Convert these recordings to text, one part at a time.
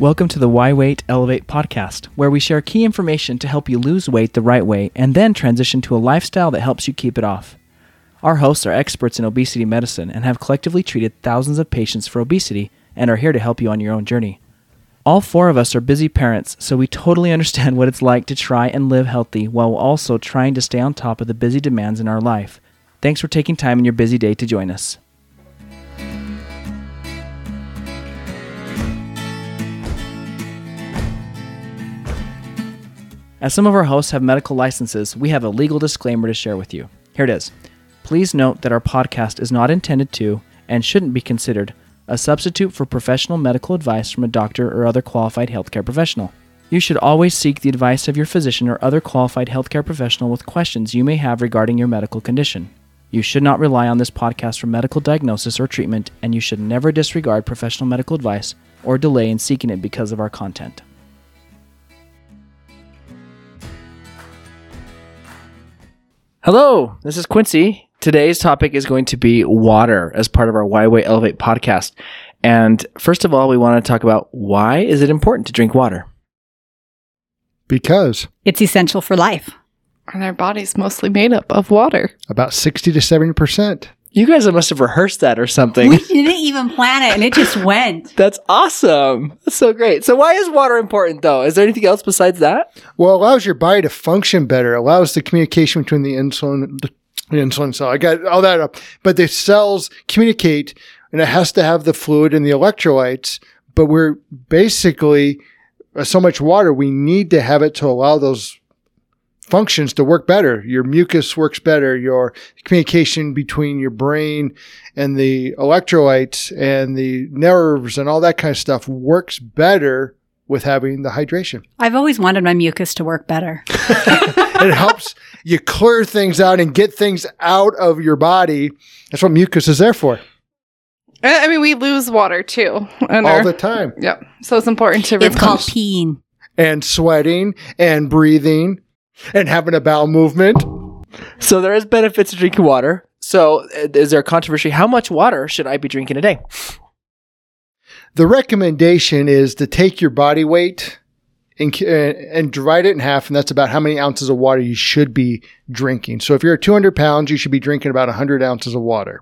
Welcome to the Why Weight Elevate podcast, where we share key information to help you lose weight the right way and then transition to a lifestyle that helps you keep it off. Our hosts are experts in obesity medicine and have collectively treated thousands of patients for obesity and are here to help you on your own journey. All four of us are busy parents, so we totally understand what it's like to try and live healthy while also trying to stay on top of the busy demands in our life. Thanks for taking time in your busy day to join us. As some of our hosts have medical licenses, we have a legal disclaimer to share with you. Here it is. Please note that our podcast is not intended to and shouldn't be considered a substitute for professional medical advice from a doctor or other qualified healthcare professional. You should always seek the advice of your physician or other qualified healthcare professional with questions you may have regarding your medical condition. You should not rely on this podcast for medical diagnosis or treatment, and you should never disregard professional medical advice or delay in seeking it because of our content. Hello, this is Quincy. Today's topic is going to be water as part of our Why Weight Elevate podcast. And first of all, we want to talk about why is it important to drink water? Because It's essential for life. And our body's mostly made up of water. about 60 to 70%. You guys must have rehearsed that or something. We didn't even plan it and it just went. That's awesome. That's so great. So why is water important though? Is there anything else besides that? Well, it allows your body to function better, allows the communication between the insulin, the insulin cell. I got all that up. But the cells communicate and it has to have the fluid and the electrolytes. But we're basically uh, so much water, we need to have it to allow those functions to work better. Your mucus works better. Your communication between your brain and the electrolytes and the nerves and all that kind of stuff works better with having the hydration. I've always wanted my mucus to work better. it helps you clear things out and get things out of your body. That's what mucus is there for I I mean, we lose water too. in all our- the time. Yep. So it's important to It's called peeing. And sweating and breathing and having a bowel movement. So there is benefits to drinking water. So uh, is there a controversy? How much water should I be drinking a day? The recommendation is to take your body weight and, uh, and divide it in half, and that's about how many ounces of water you should be drinking. So if you're at 200 pounds, you should be drinking about 100 ounces of water.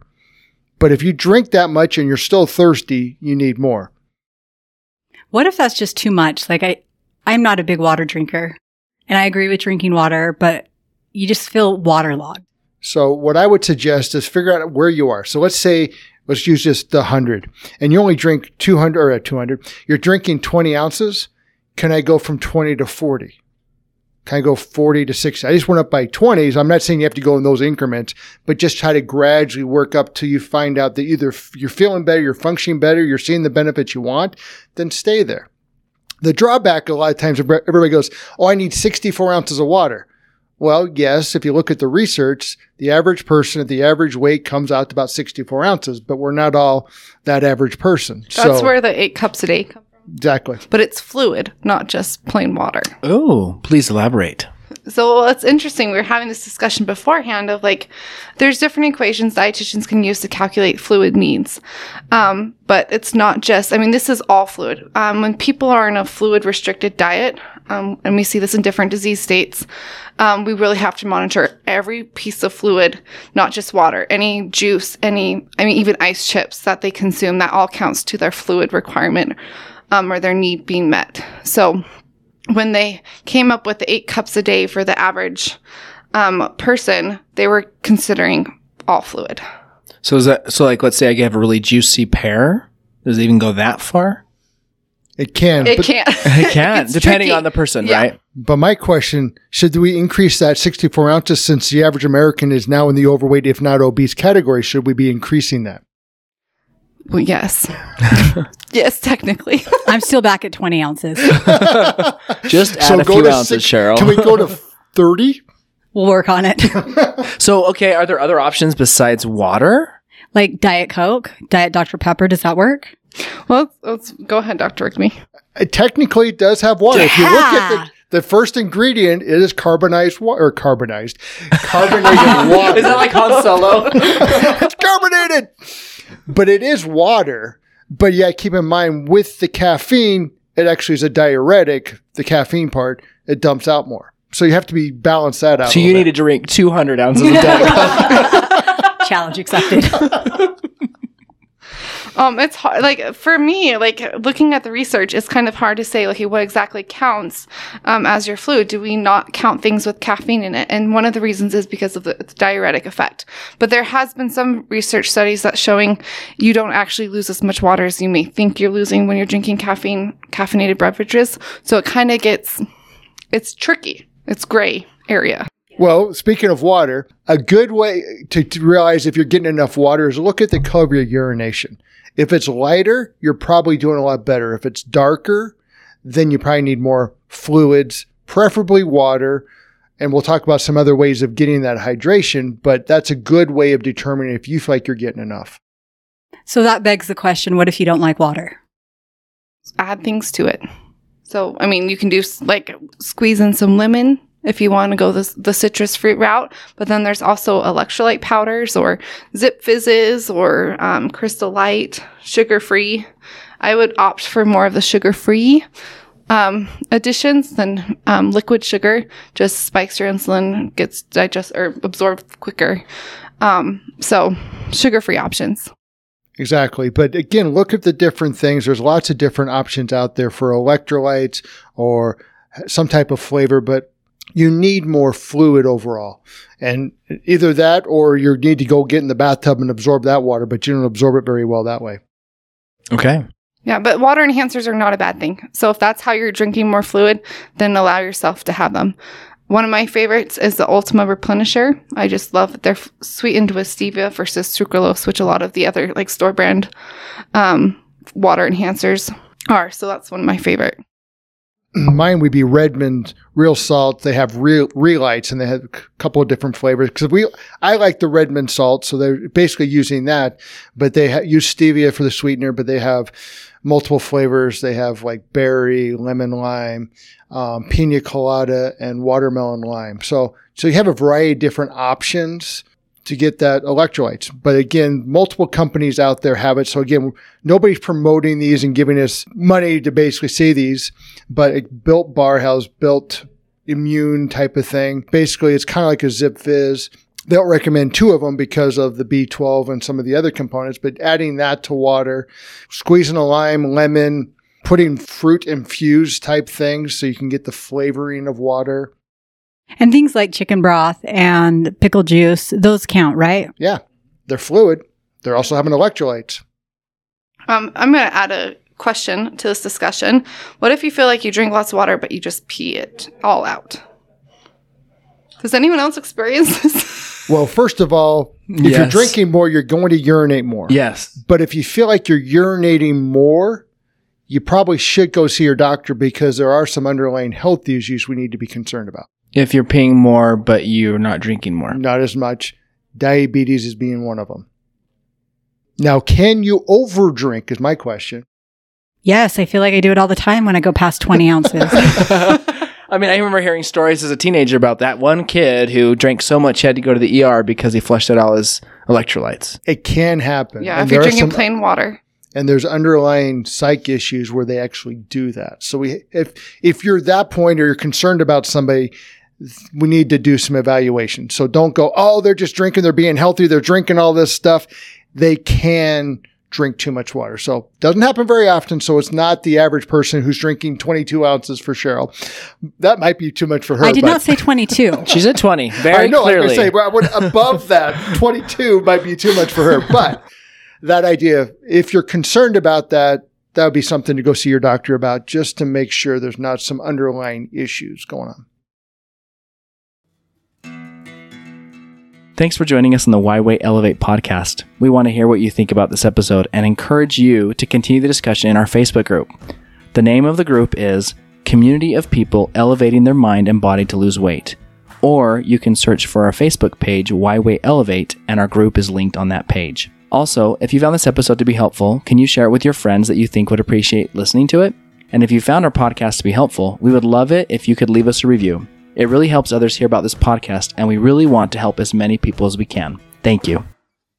But if you drink that much and you're still thirsty, you need more. What if that's just too much? Like I, I'm not a big water drinker and I agree with drinking water, but you just feel waterlogged. So what I would suggest is figure out where you are. So let's say let's use just the 100 and you only drink 200 or uh, at 200 you're drinking 20 ounces. Can i go from 20 to 40 can i go 40 to 60 i just went up by 20s i'm not saying you have to go in those increments but just try to gradually work up till you find out that either you're feeling better you're functioning better you're seeing the benefits you want then stay there the drawback a lot of times everybody goes oh i need 64 ounces of water well, yes, if you look at the research, the average person at the average weight comes out to about 64 ounces, but we're not all that average person. That's so, where the eight cups a day come from. exactly. But it's fluid, not just plain water. Oh, please elaborate. So it's interesting. We were having this discussion beforehand of like, there's different equations dietitians can use to calculate fluid needs. Um, but it's not just, I mean, this is all fluid. Um, when people are in a fluid restricted diet, um, and we see this in different disease states, um, we really have to monitor every piece of fluid, not just water, any juice, any, I mean, even ice chips that they consume, that all counts to their fluid requirement, um, or their need being met. So, when they came up with eight cups a day for the average um, person, they were considering all fluid. So is that so? Like, let's say I have a really juicy pear. Does it even go that far? It can. It can't. It can, depending tricky. on the person, Yeah. right? but my question, should we increase that 64 ounces since the average American is now in the overweight, if not obese category? Should we be increasing that? Well, yes. yes, technically. I'm still back at 20 ounces. Just add a few ounces, six- Cheryl. Can we go to 30? We'll work on it. so, okay, are there other options besides water? like Diet Coke, Diet Dr. Pepper. Does that work? well, let's go ahead, Dr. Rickme. Uh, it technically does have water. If you look at the, the first ingredient, it is carbonized water, or carbonized, carbonated water. Is that like Han Solo? it's carbonated, but it is water. But yeah, keep in mind with the caffeine, it actually is a diuretic, the caffeine part, it dumps out more. So you have to be balance that out. So you little need to drink 200 ounces of Diet Coke. Challenge accepted. Um, it's hard. Like for me, like looking at the research, it's kind of hard to say, okay, what exactly counts um, as your fluid? Do we not count things with caffeine in it? And one of the reasons is because of the, the diuretic effect. But there has been some research studies that showing you don't actually lose as much water as you may think you're losing when you're drinking caffeine caffeinated beverages. So it kind of gets, it's tricky. It's gray area. Well, speaking of water, a good way to, to realize if you're getting enough water is look at the color of your urination. If it's lighter, you're probably doing a lot better. If it's darker, then you probably need more fluids, preferably water. And we'll talk about some other ways of getting that hydration, but that's a good way of determining if you feel like you're getting enough. so that begs the question what if you don't like water? add things to it. So, I mean, you can do like squeeze in some lemon if you want to go the, the citrus fruit route, but then there's also electrolyte powders or zip fizzes or um, crystal light, sugar free. I would opt for more of the sugar free um, additions than um, liquid sugar. Just spikes your insulin, gets digest or absorbed quicker. Um, so, sugar free options. Exactly. But again, look at the different things. There's lots of different options out there for electrolytes or some type of flavor, but you need more fluid overall. And either that or you need to go get in the bathtub and absorb that water, but you don't absorb it very well that way. Okay. Yeah, but water enhancers are not a bad thing. So if that's how you're drinking more fluid, then allow yourself to have them. One of my favorites is the Ultima Replenisher. I just love that they're f- sweetened with stevia versus sucralose, which a lot of the other like store brand um, water enhancers are. So that's one of my favorite. Mine would be Redmond Real Salt. They have real Re-Lytes and they have a couple of different flavors because we I like the Redmond salt, so they're basically using that. But they ha- use stevia for the sweetener, but they have multiple flavors. They have like berry, lemon, lime, um, pina colada, and watermelon lime. So so you have a variety of different options to get that electrolytes. But again, multiple companies out there have it. So again, nobody's promoting these and giving us money to basically see these, but it, Built Bar has built immune type of thing. Basically, it's kind of like a Zip Fizz. They don't recommend two of them because of the B12 and some of the other components, but adding that to water, squeezing a lime, lemon, putting fruit infused type things so you can get the flavoring of water. And things like chicken broth and pickle juice, those count, right? Yeah, they're fluid. They're also having electrolytes. Um, I'm going to add a question to this discussion. What if you feel like you drink lots of water, but you just pee it all out? Does anyone else experience this? Well, first of all, if you're drinking more, you're going to urinate more. Yes. But if you feel like you're urinating more, you probably should go see your doctor because there are some underlying health issues we need to be concerned about. If you're paying more, but you're not drinking more. Not as much. Diabetes is being one of them. Now, can you overdrink? Is my question. Yes, I feel like I do it all the time when I go past 20 ounces. I mean, I remember hearing stories as a teenager about that one kid who drank so much he had to go to the ER because he flushed out all his electrolytes. It can happen. yeah, And if you're there are drinking some- plain water. and there's underlying psych issues where they actually do that. So we, if if you're that point or you're concerned about somebody, we need to do some evaluation. So don't go, oh, they're just drinking, they're being healthy, they're drinking all this stuff. They can drink too much water. So doesn't happen very often. So it's not the average person who's drinking 22 ounces for Cheryl. That might be too much for her. I did but- not say 22. She's at 20, Very I know, clearly. like I say, well, I would- above that, 22 might be too much for her. But that idea, if you're concerned about that, that would be something to go see your doctor about just to make sure there's not some underlying issues going on. Thanks for joining us on the Why Wait Elevate podcast. We want to hear what you think about this episode and encourage you to continue the discussion in our Facebook group. The name of the group is Community of People Elevating Their Mind and Body to Lose Weight. Or you can search for our Facebook page, Why Wait Elevate, and our group is linked on that page. Also, if you found this episode to be helpful, can you share it with your friends that you think would appreciate listening to it? And if you found our podcast to be helpful, we would love it if you could leave us a review. It really helps others hear about this podcast, and we really want to help as many people as we can. Thank you.